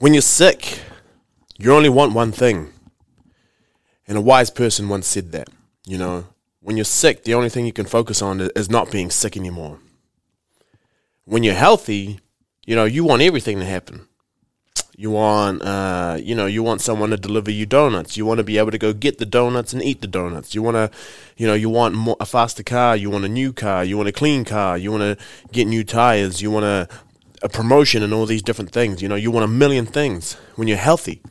when you're sick, you only want one thing. And a wise person once said that, you know, when you're sick, the only thing you can focus on is not being sick anymore. When you're healthy, you know, you want everything to happen. You want, uh, you know, you want someone to deliver you donuts. You want to be able to go get the donuts and eat the donuts. You want to, you know, you want more, a faster car. You want a new car. You want a clean car. You want to get new tires. You want a, a promotion and all these different things. You know, you want a million things when you're healthy,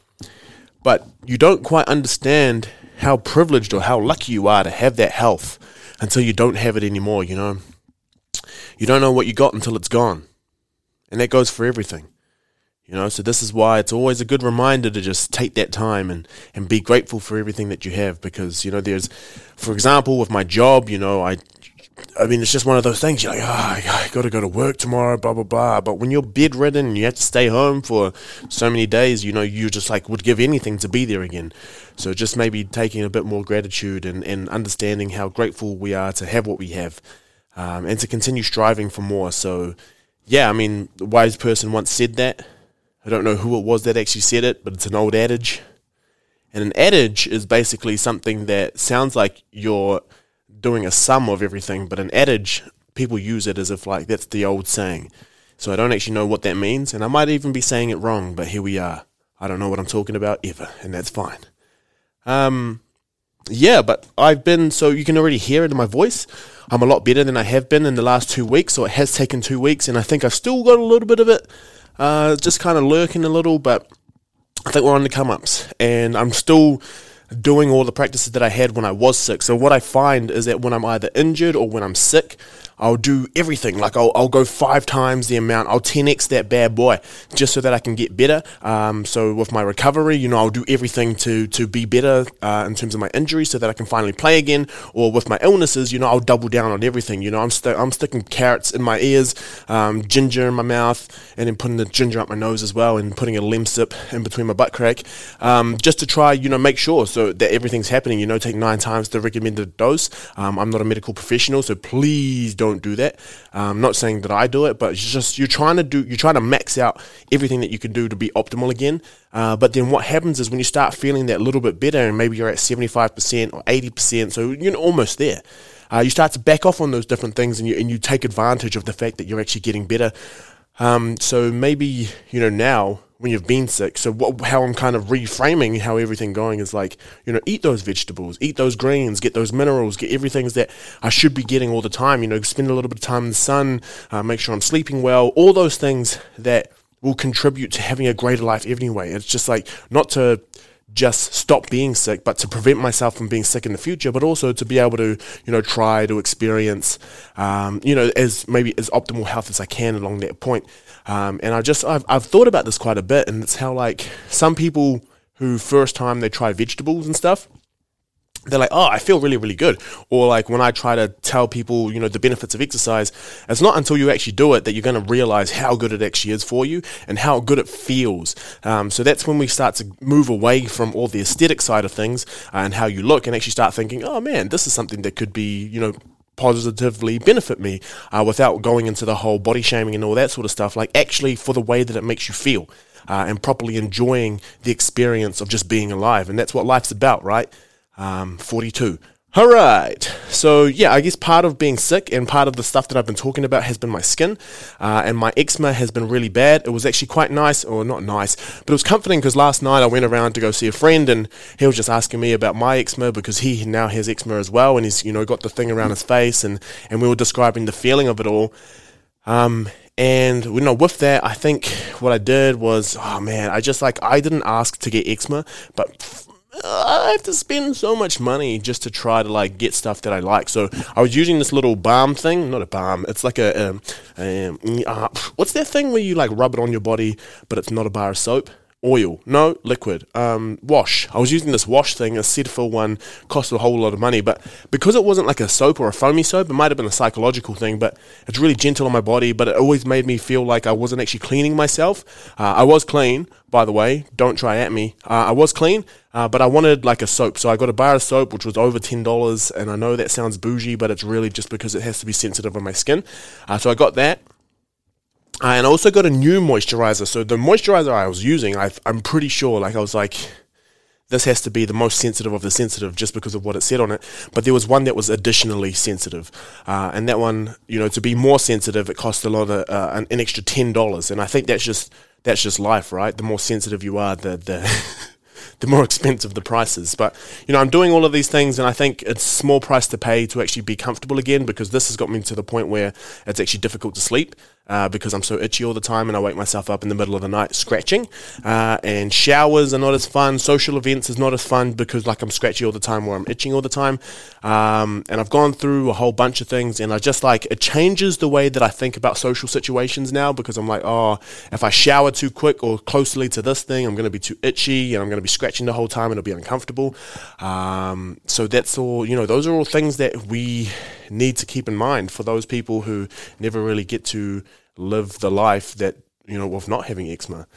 but you don't quite understand how privileged or how lucky you are to have that health until you don't have it anymore. You know, you don't know what you got until it's gone, and that goes for everything. You know, so this is why it's always a good reminder to just take that time and, and be grateful for everything that you have because, you know, there's, for example, with my job, you know, I, I mean, it's just one of those things. You're like, oh, I got to go to work tomorrow, blah, blah, blah. But when you're bedridden and you have to stay home for so many days, you know, you just like would give anything to be there again. So just maybe taking a bit more gratitude and, and understanding how grateful we are to have what we have um, and to continue striving for more. So, yeah, I mean, the wise person once said that. I don't know who it was that actually said it, but it's an old adage. And an adage is basically something that sounds like you're doing a sum of everything, but an adage, people use it as if like that's the old saying. So I don't actually know what that means, and I might even be saying it wrong, but here we are. I don't know what I'm talking about ever, and that's fine. Um, yeah, but I've been, so you can already hear it in my voice. I'm a lot better than I have been in the last two weeks, so it has taken two weeks, and I think I've still got a little bit of it uh, just kind of lurking a little, but I think we're on the come ups, and I'm still doing all the practices that I had when I was sick. So what I find is that when I'm either injured or when I'm sick, I'll do everything. Like I'll, I'll go five times the amount. I'll 10x that bad boy just so that I can get better. Um, so with my recovery, you know, I'll do everything to to be better uh, in terms of my injury so that I can finally play again. Or with my illnesses, you know, I'll double down on everything. You know, I'm st- I'm sticking carrots in my ears, um, ginger in my mouth, and then putting the ginger up my nose as well, and putting a Lemsip in between my butt crack, um, just to try, you know, make sure so that everything's happening. You know, take nine times the recommended dose. Um, I'm not a medical professional, so please don't don't do that. I'm um, not saying that I do it, but it's just you're trying to do, you're trying to max out everything that you can do to be optimal again. Uh, but then what happens is when you start feeling that little bit better, and maybe you're at 75% or 80%, so you're almost there. Uh, you start to back off on those different things, and you and you take advantage of the fact that you're actually getting better. Um, so maybe you know now when you've been sick. So what, how I'm kind of reframing how everything going is like, you know, eat those vegetables, eat those greens, get those minerals, get everything that I should be getting all the time. You know, spend a little bit of time in the sun, uh, make sure I'm sleeping well, all those things that will contribute to having a greater life anyway. It's just like not to just stop being sick, but to prevent myself from being sick in the future, but also to be able to, you know, try to experience, um, you know, as maybe as optimal health as I can along that point. Um, and I just, I've, I've thought about this quite a bit, and it's how like some people who first time they try vegetables and stuff, they're like, oh, I feel really, really good. Or like when I try to tell people, you know, the benefits of exercise, it's not until you actually do it that you're going to realize how good it actually is for you and how good it feels. Um, so that's when we start to move away from all the aesthetic side of things and how you look and actually start thinking, oh man, this is something that could be, you know, positively benefit me uh, without going into the whole body shaming and all that sort of stuff. Like actually for the way that it makes you feel uh, and properly enjoying the experience of just being alive. And that's what life's about, right? um, 42. All right. So, yeah, I guess part of being sick and part of the stuff that I've been talking about has been my skin. Uh, and my eczema has been really bad. It was actually quite nice, or not nice, but it was comforting because last night I went around to go see a friend and he was just asking me about my eczema because he now has eczema as well. And he's, you know, got the thing around his face and, and we were describing the feeling of it all. Um, and you know, with that, I think what I did was, oh man, I just like I didn't ask to get eczema, but I have to spend so much money just to try to like get stuff that I like. So I was using this little balm thing, not a balm. It's like a, um, um, uh, what's that thing where you like rub it on your body, but it's not a bar of soap oil, no liquid, um, wash. I was using this wash thing, a Cetaphil one, cost a whole lot of money, but because it wasn't like a soap or a foamy soap, it might have been a psychological thing, but it's really gentle on my body, but it always made me feel like I wasn't actually cleaning myself. Uh, I was clean, by the way, don't try at me. Uh, I was clean, uh, but I wanted like a soap, so I got a bar of soap, which was over $10, and I know that sounds bougie, but it's really just because it has to be sensitive on my skin. Uh, so I got that. And I also got a new moisturizer. So the moisturizer I was using, I, I'm pretty sure, like I was like, this has to be the most sensitive of the sensitive just because of what it said on it. But there was one that was additionally sensitive, uh, and that one, you know, to be more sensitive, it cost a lot of uh, an, an extra ten dollars. And I think that's just that's just life, right? The more sensitive you are, the the the more expensive the prices. But you know, I'm doing all of these things, and I think it's small price to pay to actually be comfortable again because this has got me to the point where it's actually difficult to sleep uh, because I'm so itchy all the time and I wake myself up in the middle of the night scratching. Uh, and showers are not as fun. Social events is not as fun because like I'm scratchy all the time or I'm itching all the time. Um, and I've gone through a whole bunch of things and I just like it changes the way that I think about social situations now because I'm like, oh, if I shower too quick or closely to this thing, I'm going to be too itchy and I'm going to be scratching the whole time and it'll be uncomfortable. Um, so that's all, you know, those are all things that we need to keep in mind for those people who never really get to live the life that you know of not having eczema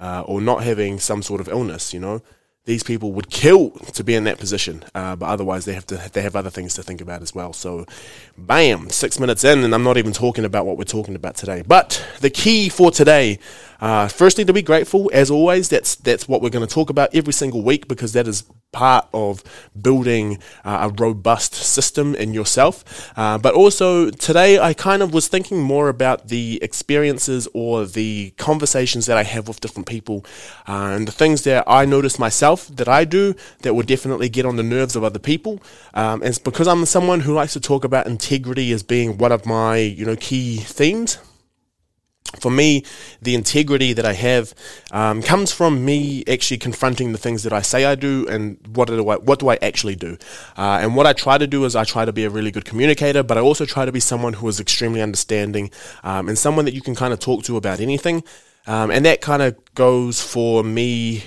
uh, or not having some sort of illness. You know, these people would kill to be in that position, uh, but otherwise they have to they have other things to think about as well. So, bam, six minutes in, and I'm not even talking about what we're talking about today. But the key for today uh, firstly, to be grateful, as always. That's that's what we're going to talk about every single week because that is part of building uh, a robust system in yourself. Uh, but also today, I kind of was thinking more about the experiences or the conversations that I have with different people uh, and the things that I notice myself that I do that would definitely get on the nerves of other people. Um, and it's because I'm someone who likes to talk about integrity as being one of my you know key themes for me, the integrity that I have um, comes from me actually confronting the things that I say I do and what do I what do I actually do. Uh, and what I try to do is I try to be a really good communicator, but I also try to be someone who is extremely understanding um, and someone that you can kind of talk to about anything. Um, and that kind of goes for me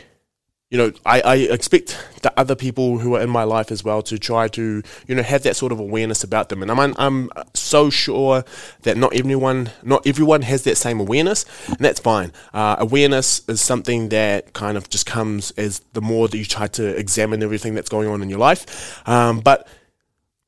you know, I, I expect the other people who are in my life as well to try to, you know, have that sort of awareness about them. And I'm, I'm so sure that not everyone, not everyone has that same awareness, and that's fine. Uh, awareness is something that kind of just comes as the more that you try to examine everything that's going on in your life. Um, but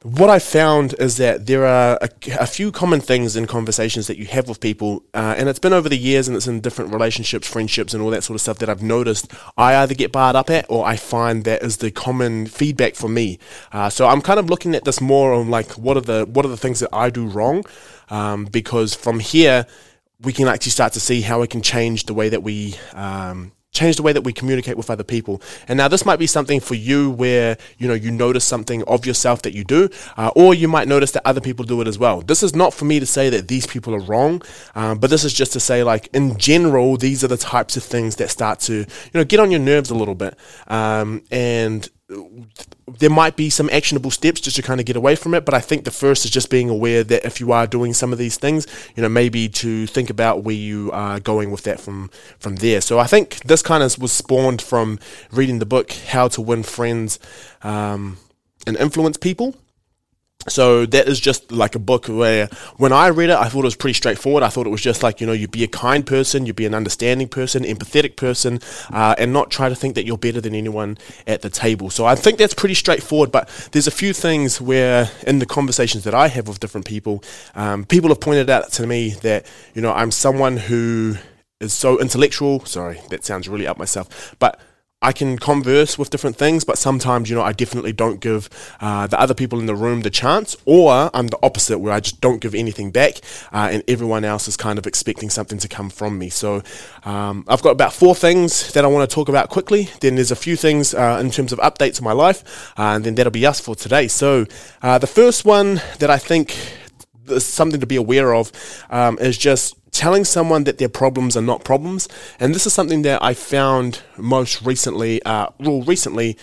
what I found is that there are a, a, few common things in conversations that you have with people, uh, and it's been over the years and it's in different relationships, friendships, and all that sort of stuff that I've noticed I either get barred up at or I find that is the common feedback for me. Uh, so I'm kind of looking at this more on like what are the what are the things that I do wrong, um, because from here we can actually start to see how we can change the way that we um, change the way that we communicate with other people. And now this might be something for you where you know you notice something of yourself that you do, uh, or you might notice that other people do it as well. This is not for me to say that these people are wrong, um, but this is just to say like in general, these are the types of things that start to you know get on your nerves a little bit, um, and there might be some actionable steps just to kind of get away from it. But I think the first is just being aware that if you are doing some of these things, you know, maybe to think about where you are going with that from from there. So I think this kind of was spawned from reading the book How to Win Friends um, and Influence People. So that is just like a book where when I read it, I thought it was pretty straightforward. I thought it was just like, you know, you'd be a kind person, you'd be an understanding person, empathetic person, uh, and not try to think that you're better than anyone at the table. So I think that's pretty straightforward, but there's a few things where in the conversations that I have with different people, um, people have pointed out to me that, you know, I'm someone who is so intellectual. Sorry, that sounds really up myself, but I can converse with different things, but sometimes, you know, I definitely don't give uh, the other people in the room the chance, or I'm the opposite, where I just don't give anything back, uh, and everyone else is kind of expecting something to come from me. So um, I've got about four things that I want to talk about quickly. Then there's a few things uh, in terms of updates in my life, uh, and then that'll be us for today. So uh, the first one that I think is something to be aware of um, is just telling someone that their problems are not problems. And this is something that I found most recently, uh, well, recently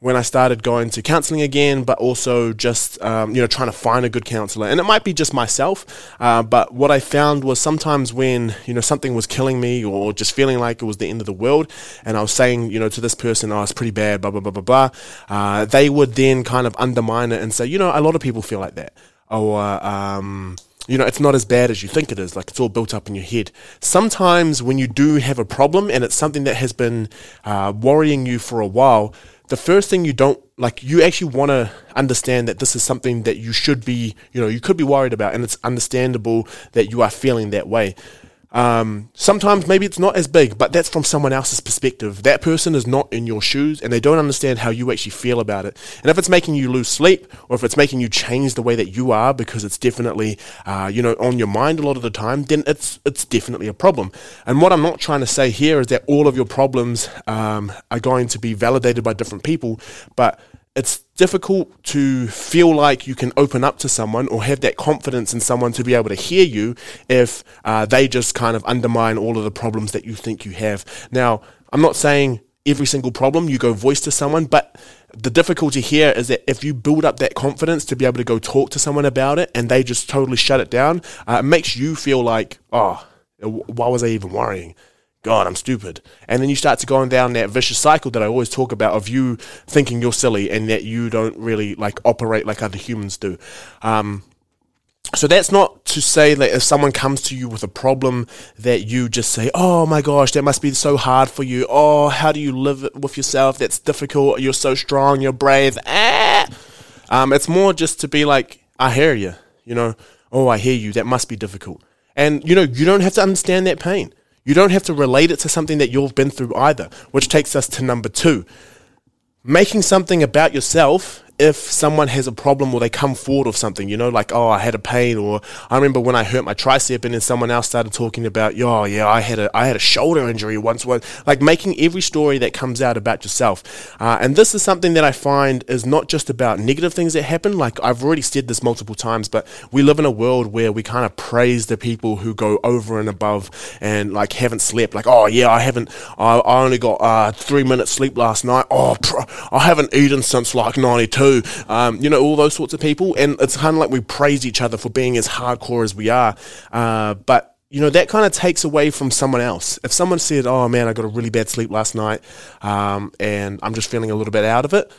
when I started going to counseling again, but also just um, you know trying to find a good counselor. And it might be just myself, uh, but what I found was sometimes when you know something was killing me or just feeling like it was the end of the world, and I was saying you know to this person, "Oh, it's pretty bad," blah blah blah blah blah. Uh, they would then kind of undermine it and say, you know, a lot of people feel like that, or um, you know, it's not as bad as you think it is. Like it's all built up in your head. Sometimes when you do have a problem and it's something that has been uh, worrying you for a while, the first thing you don't like, you actually want to understand that this is something that you should be, you know, you could be worried about, and it's understandable that you are feeling that way. Um, sometimes maybe it's not as big, but that's from someone else's perspective. That person is not in your shoes and they don't understand how you actually feel about it. And if it's making you lose sleep or if it's making you change the way that you are because it's definitely, uh, you know, on your mind a lot of the time, then it's, it's definitely a problem. And what I'm not trying to say here is that all of your problems um, are going to be validated by different people, but it's difficult to feel like you can open up to someone or have that confidence in someone to be able to hear you if uh, they just kind of undermine all of the problems that you think you have. Now, I'm not saying every single problem you go voice to someone, but the difficulty here is that if you build up that confidence to be able to go talk to someone about it and they just totally shut it down, uh, it makes you feel like, oh, why was I even worrying? God, I'm stupid. And then you start to go down that vicious cycle that I always talk about of you thinking you're silly and that you don't really like operate like other humans do. Um, so that's not to say that if someone comes to you with a problem that you just say, "Oh my gosh, that must be so hard for you. Oh, how do you live with yourself? That's difficult. You're so strong. You're brave." Ah! Um, it's more just to be like, "I hear you." You know, "Oh, I hear you. That must be difficult." And you know, you don't have to understand that pain. You don't have to relate it to something that you've been through either, which takes us to number two. Making something about yourself if someone has a problem or they come forward with something, you know, like, oh, I had a pain, or I remember when I hurt my tricep and then someone else started talking about, oh, yeah, I had a, I had a shoulder injury once, once. like making every story that comes out about yourself. Uh, and this is something that I find is not just about negative things that happen. Like I've already said this multiple times, but we live in a world where we kind of praise the people who go over and above and like haven't slept. Like, oh, yeah, I haven't, I, I only got uh, three minutes sleep last night. Oh, pr- I haven't eaten since like 92 um, you know, all those sorts of people. And it's kind of like we praise each other for being as hardcore as we are. Uh, but you know, that kind of takes away from someone else. If someone said, Oh man, I got a really bad sleep last night um, and I'm just feeling a little bit out of it,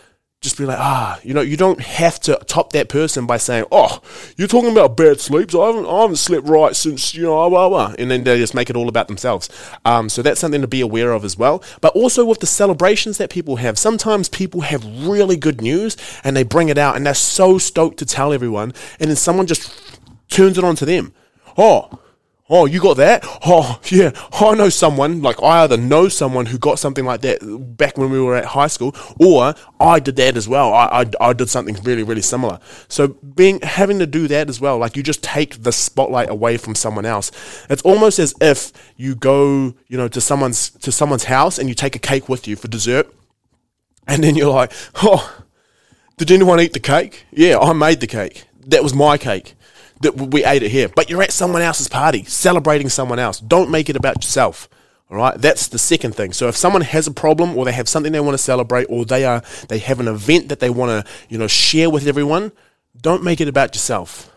just be like, ah, you know, you don't have to top that person by saying, oh, you're talking about bad sleeps. I haven't, I haven't slept right since, you know, blah, blah. and then they just make it all about themselves. Um, so that's something to be aware of as well. But also with the celebrations that people have, sometimes people have really good news and they bring it out and they're so stoked to tell everyone, and then someone just turns it on to them. Oh, Oh, you got that? Oh, yeah. Oh, I know someone, like I either know someone who got something like that back when we were at high school, or I did that as well. I, I, I did something really, really similar. So being, having to do that as well, like you just take the spotlight away from someone else. It's almost as if you go, you know, to someone's, to someone's house and you take a cake with you for dessert. And then you're like, oh, did anyone eat the cake? Yeah, I made the cake. That was my cake that we ate it here, but you're at someone else's party celebrating someone else. Don't make it about yourself. All right, that's the second thing. So if someone has a problem or they have something they want to celebrate or they are they have an event that they want to, you know, share with everyone, don't make it about yourself.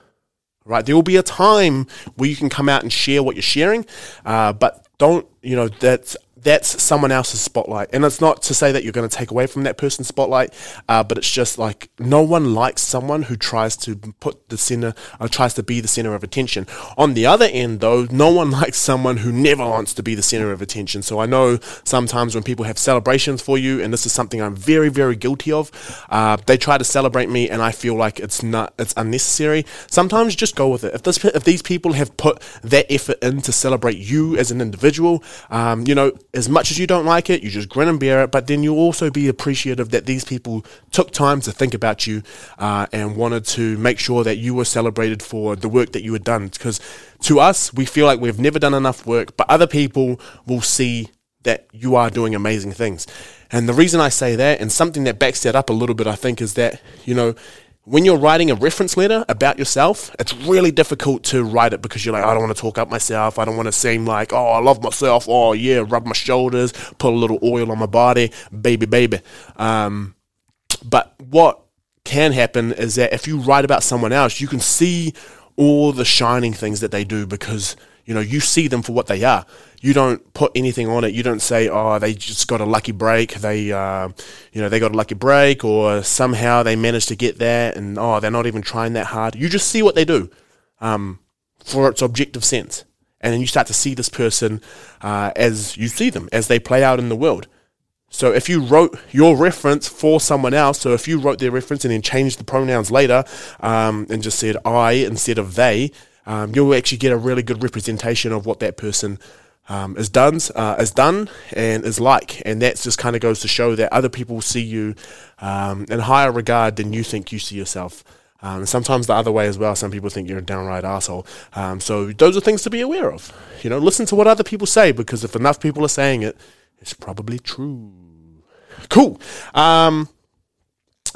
Right? There will be a time where you can come out and share what you're sharing, uh, but don't, you know, that's that's someone else's spotlight. And it's not to say that you're going to take away from that person's spotlight, uh, but it's just like no one likes someone who tries to put the center, or tries to be the center of attention. On the other end, though, no one likes someone who never wants to be the center of attention. So I know sometimes when people have celebrations for you, and this is something I'm very, very guilty of, uh, they try to celebrate me, and I feel like it's not, it's unnecessary. Sometimes just go with it. If this, if these people have put that effort in to celebrate you as an individual, um, you know, as much as you don't like it, you just grin and bear it. But then you'll also be appreciative that these people took time to think about you uh, and wanted to make sure that you were celebrated for the work that you had done. Because to us, we feel like we've never done enough work, but other people will see that you are doing amazing things. And the reason I say that, and something that backs that up a little bit, I think, is that, you know, when you're writing a reference letter about yourself, it's really difficult to write it because you're like, I don't want to talk up myself. I don't want to seem like, oh, I love myself. Oh, yeah, rub my shoulders, put a little oil on my body, baby, baby. Um, but what can happen is that if you write about someone else, you can see all the shining things that they do because you know you see them for what they are you don't put anything on it. You don't say, "Oh, they just got a lucky break. They, uh, you know, they got a lucky break, or somehow they managed to get there, and oh, they're not even trying that hard." You just see what they do um, for its objective sense, and then you start to see this person uh, as you see them as they play out in the world. So if you wrote your reference for someone else, so if you wrote their reference and then changed the pronouns later um, and just said I instead of they, um, you'll actually get a really good representation of what that person um, is done, uh, is done, and is like, and that just kind of goes to show that other people see you um, in higher regard than you think you see yourself. Um, sometimes the other way as well. Some people think you're a downright asshole. Um, so those are things to be aware of. You know, listen to what other people say because if enough people are saying it, it's probably true. Cool. Um,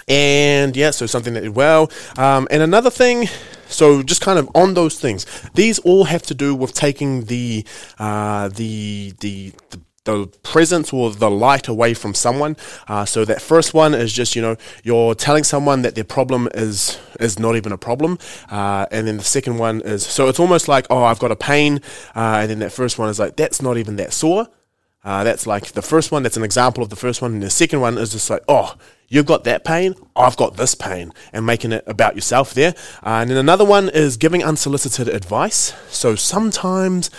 and yeah, so something that well. Um, and another thing, so just kind of on those things, these all have to do with taking the uh, the, the the the presence or the light away from someone. Uh, so that first one is just you know you're telling someone that their problem is is not even a problem, uh, and then the second one is so it's almost like oh I've got a pain, uh, and then that first one is like that's not even that sore. Uh, that's like the first one. That's an example of the first one, and the second one is just like oh you've got that pain, I've got this pain, and making it about yourself there. Uh, and then another one is giving unsolicited advice. So sometimes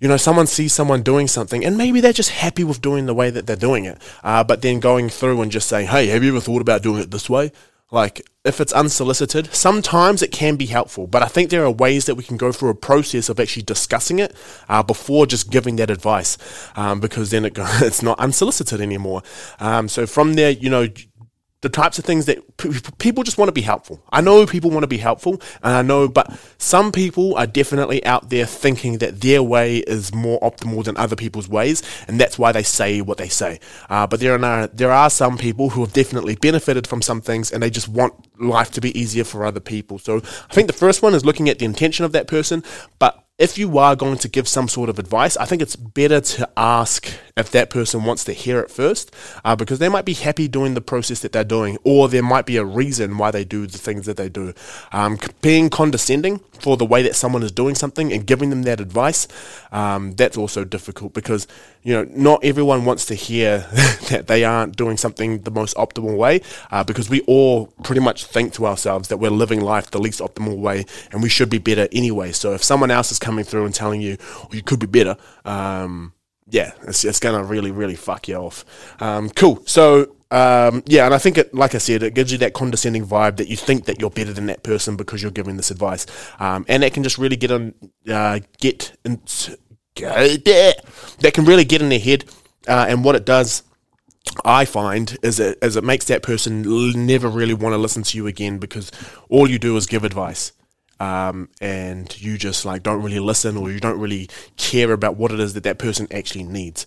you know, someone sees someone doing something and maybe they're just happy with doing the way that they're doing it. Uh, but then going through and just saying, hey, have you ever thought about doing it this way? Like, if it's unsolicited, sometimes it can be helpful, but I think there are ways that we can go through a process of actually discussing it uh, before just giving that advice, um, because then it, it's not unsolicited anymore. Um, so from there, you know, the types of things that p- people just want to be helpful. I know people want to be helpful, and I know, but some people are definitely out there thinking that their way is more optimal than other people's ways, and that's why they say what they say. Uh, but there are there are some people who have definitely benefited from some things, and they just want life to be easier for other people. So I think the first one is looking at the intention of that person, but if you are going to give some sort of advice, I think it's better to ask if that person wants to hear it first, uh, because they might be happy doing the process that they're doing, or there might be a reason why they do the things that they do. Um, being condescending for the way that someone is doing something and giving them that advice, um, that's also difficult because you know not everyone wants to hear that they aren't doing something the most optimal way, uh, because we all pretty much think to ourselves that we're living life the least optimal way, and we should be better anyway. So if someone else is coming through and telling you well, you could be better, um, yeah, it's, it's to really, really fuck you off. Um, cool. So, um, yeah, and I think it, like I said, it gives you that condescending vibe that you think that you're better than that person because you're giving this advice, um, and that can just really get on, uh, get into, that can really get in their head, uh, and what it does. I find is it, is it makes that person never really want to listen to you again because all you do is give advice um, and you just like don't really listen or you don't really care about what it is that that person actually needs.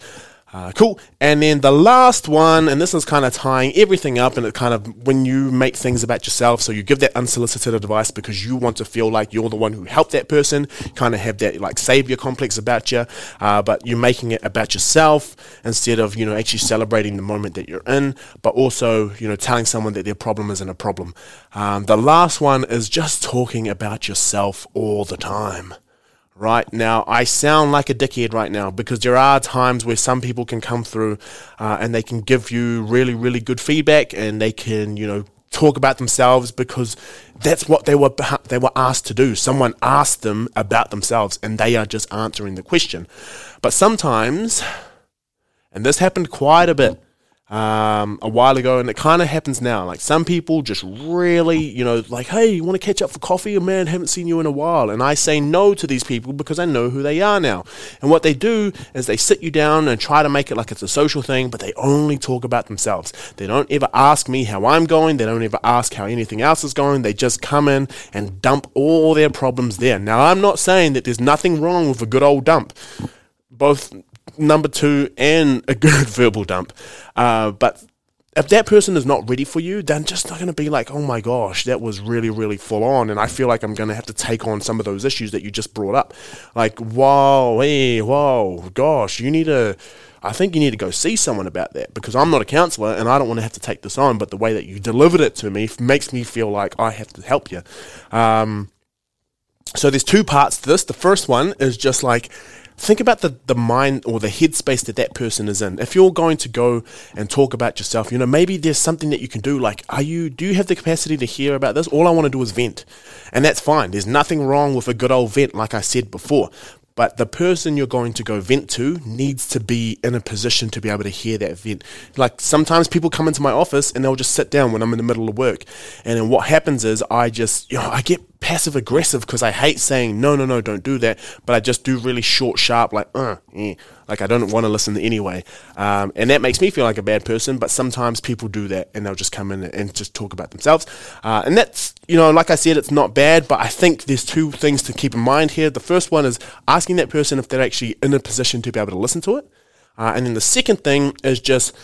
Uh, cool. And then the last one, and this is kind of tying everything up, and it kind of when you make things about yourself, so you give that unsolicited advice because you want to feel like you're the one who helped that person, kind of have that like savior complex about you, uh, but you're making it about yourself instead of you know actually celebrating the moment that you're in, but also you know telling someone that their problem isn't a problem. Um, the last one is just talking about yourself all the time right now. I sound like a dickhead right now because there are times where some people can come through uh, and they can give you really, really good feedback and they can, you know, talk about themselves because that's what they were they were asked to do. Someone asked them about themselves and they are just answering the question. But sometimes, and this happened quite a bit um, a while ago, and it kind of happens now. Like some people just really, you know, like, hey, you want to catch up for coffee? man, haven't seen you in a while. And I say no to these people because I know who they are now. And what they do is they sit you down and try to make it like it's a social thing, but they only talk about themselves. They don't ever ask me how I'm going. They don't ever ask how anything else is going. They just come in and dump all their problems there. Now, I'm not saying that there's nothing wrong with a good old dump. Both number two and a good verbal dump. Uh, but if that person is not ready for you, then just not going to be like, oh my gosh, that was really, really full on. And I feel like I'm going to have to take on some of those issues that you just brought up. Like, whoa, hey, whoa, gosh, you need to, I think you need to go see someone about that because I'm not a counselor and I don't want to have to take this on. But the way that you delivered it to me makes me feel like I have to help you. Um, so there's two parts to this. The first one is just like, think about the, the mind or the headspace that that person is in. If you're going to go and talk about yourself, you know, maybe there's something that you can do. Like, are you, do you have the capacity to hear about this? All I want to do is vent. And that's fine. There's nothing wrong with a good old vent, like I said before. But the person you're going to go vent to needs to be in a position to be able to hear that vent. Like sometimes people come into my office and they'll just sit down when I'm in the middle of work. And then what happens is I just, you know, I get passive aggressive because I hate saying no, no, no, don't do that. But I just do really short, sharp, like, uh, eh, like I don't want to listen anyway. Um, and that makes me feel like a bad person. But sometimes people do that and they'll just come in and just talk about themselves. Uh, and that's, you know, like I said, it's not bad. But I think there's two things to keep in mind here. The first one is asking that person if they're actually in a position to be able to listen to it. Uh, and then the second thing is just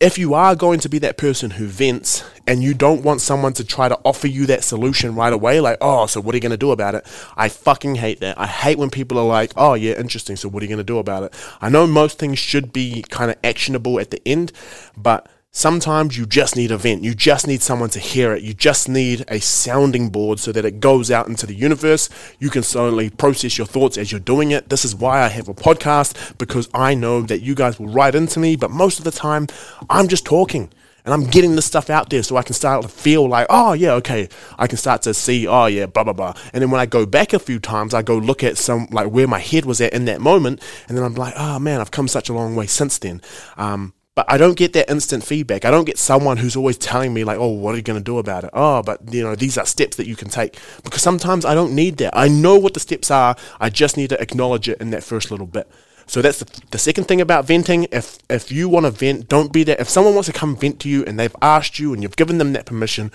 if you are going to be that person who vents and you don't want someone to try to offer you that solution right away, like, oh, so what are you going to do about it? I fucking hate that. I hate when people are like, oh, yeah, interesting. So what are you going to do about it? I know most things should be kind of actionable at the end, but Sometimes you just need a vent. You just need someone to hear it. You just need a sounding board so that it goes out into the universe. You can slowly process your thoughts as you're doing it. This is why I have a podcast because I know that you guys will write into me, but most of the time I'm just talking and I'm getting this stuff out there so I can start to feel like, oh, yeah, okay. I can start to see, oh, yeah, blah, blah, blah. And then when I go back a few times, I go look at some, like where my head was at in that moment. And then I'm like, oh, man, I've come such a long way since then. Um, but I don't get that instant feedback. I don't get someone who's always telling me like, "Oh, what are you going to do about it?" Oh, but you know, these are steps that you can take. Because sometimes I don't need that. I know what the steps are. I just need to acknowledge it in that first little bit. So that's the, the second thing about venting. If if you want to vent, don't be there. If someone wants to come vent to you and they've asked you and you've given them that permission,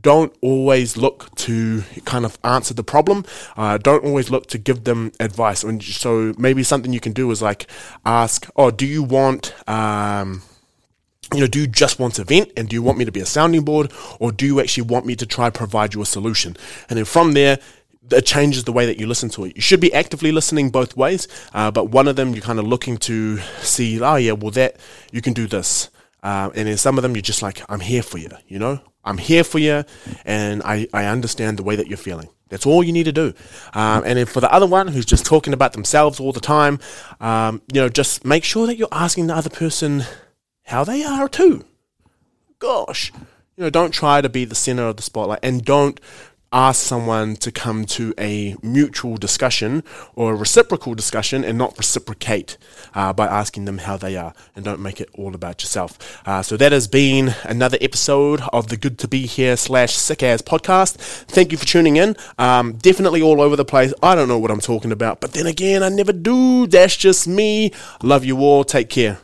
don't always look to kind of answer the problem. Uh, don't always look to give them advice. And so maybe something you can do is like ask, "Oh, do you want?" Um, you know, do you just want to vent and do you want me to be a sounding board or do you actually want me to try provide you a solution? And then from there, it changes the way that you listen to it. You should be actively listening both ways, uh, but one of them you're kind of looking to see, oh yeah, well that you can do this, uh, and in some of them you're just like, I'm here for you, you know, I'm here for you, and I, I understand the way that you're feeling. That's all you need to do. Um, and then for the other one who's just talking about themselves all the time, um, you know, just make sure that you're asking the other person how they are too. Gosh, you know, don't try to be the center of the spotlight, and don't ask someone to come to a mutual discussion or a reciprocal discussion and not reciprocate uh, by asking them how they are and don't make it all about yourself. Uh, so that has been another episode of the Good to Be Here slash Sick As podcast. Thank you for tuning in. Um, definitely all over the place. I don't know what I'm talking about, but then again, I never do. That's just me. Love you all. Take care.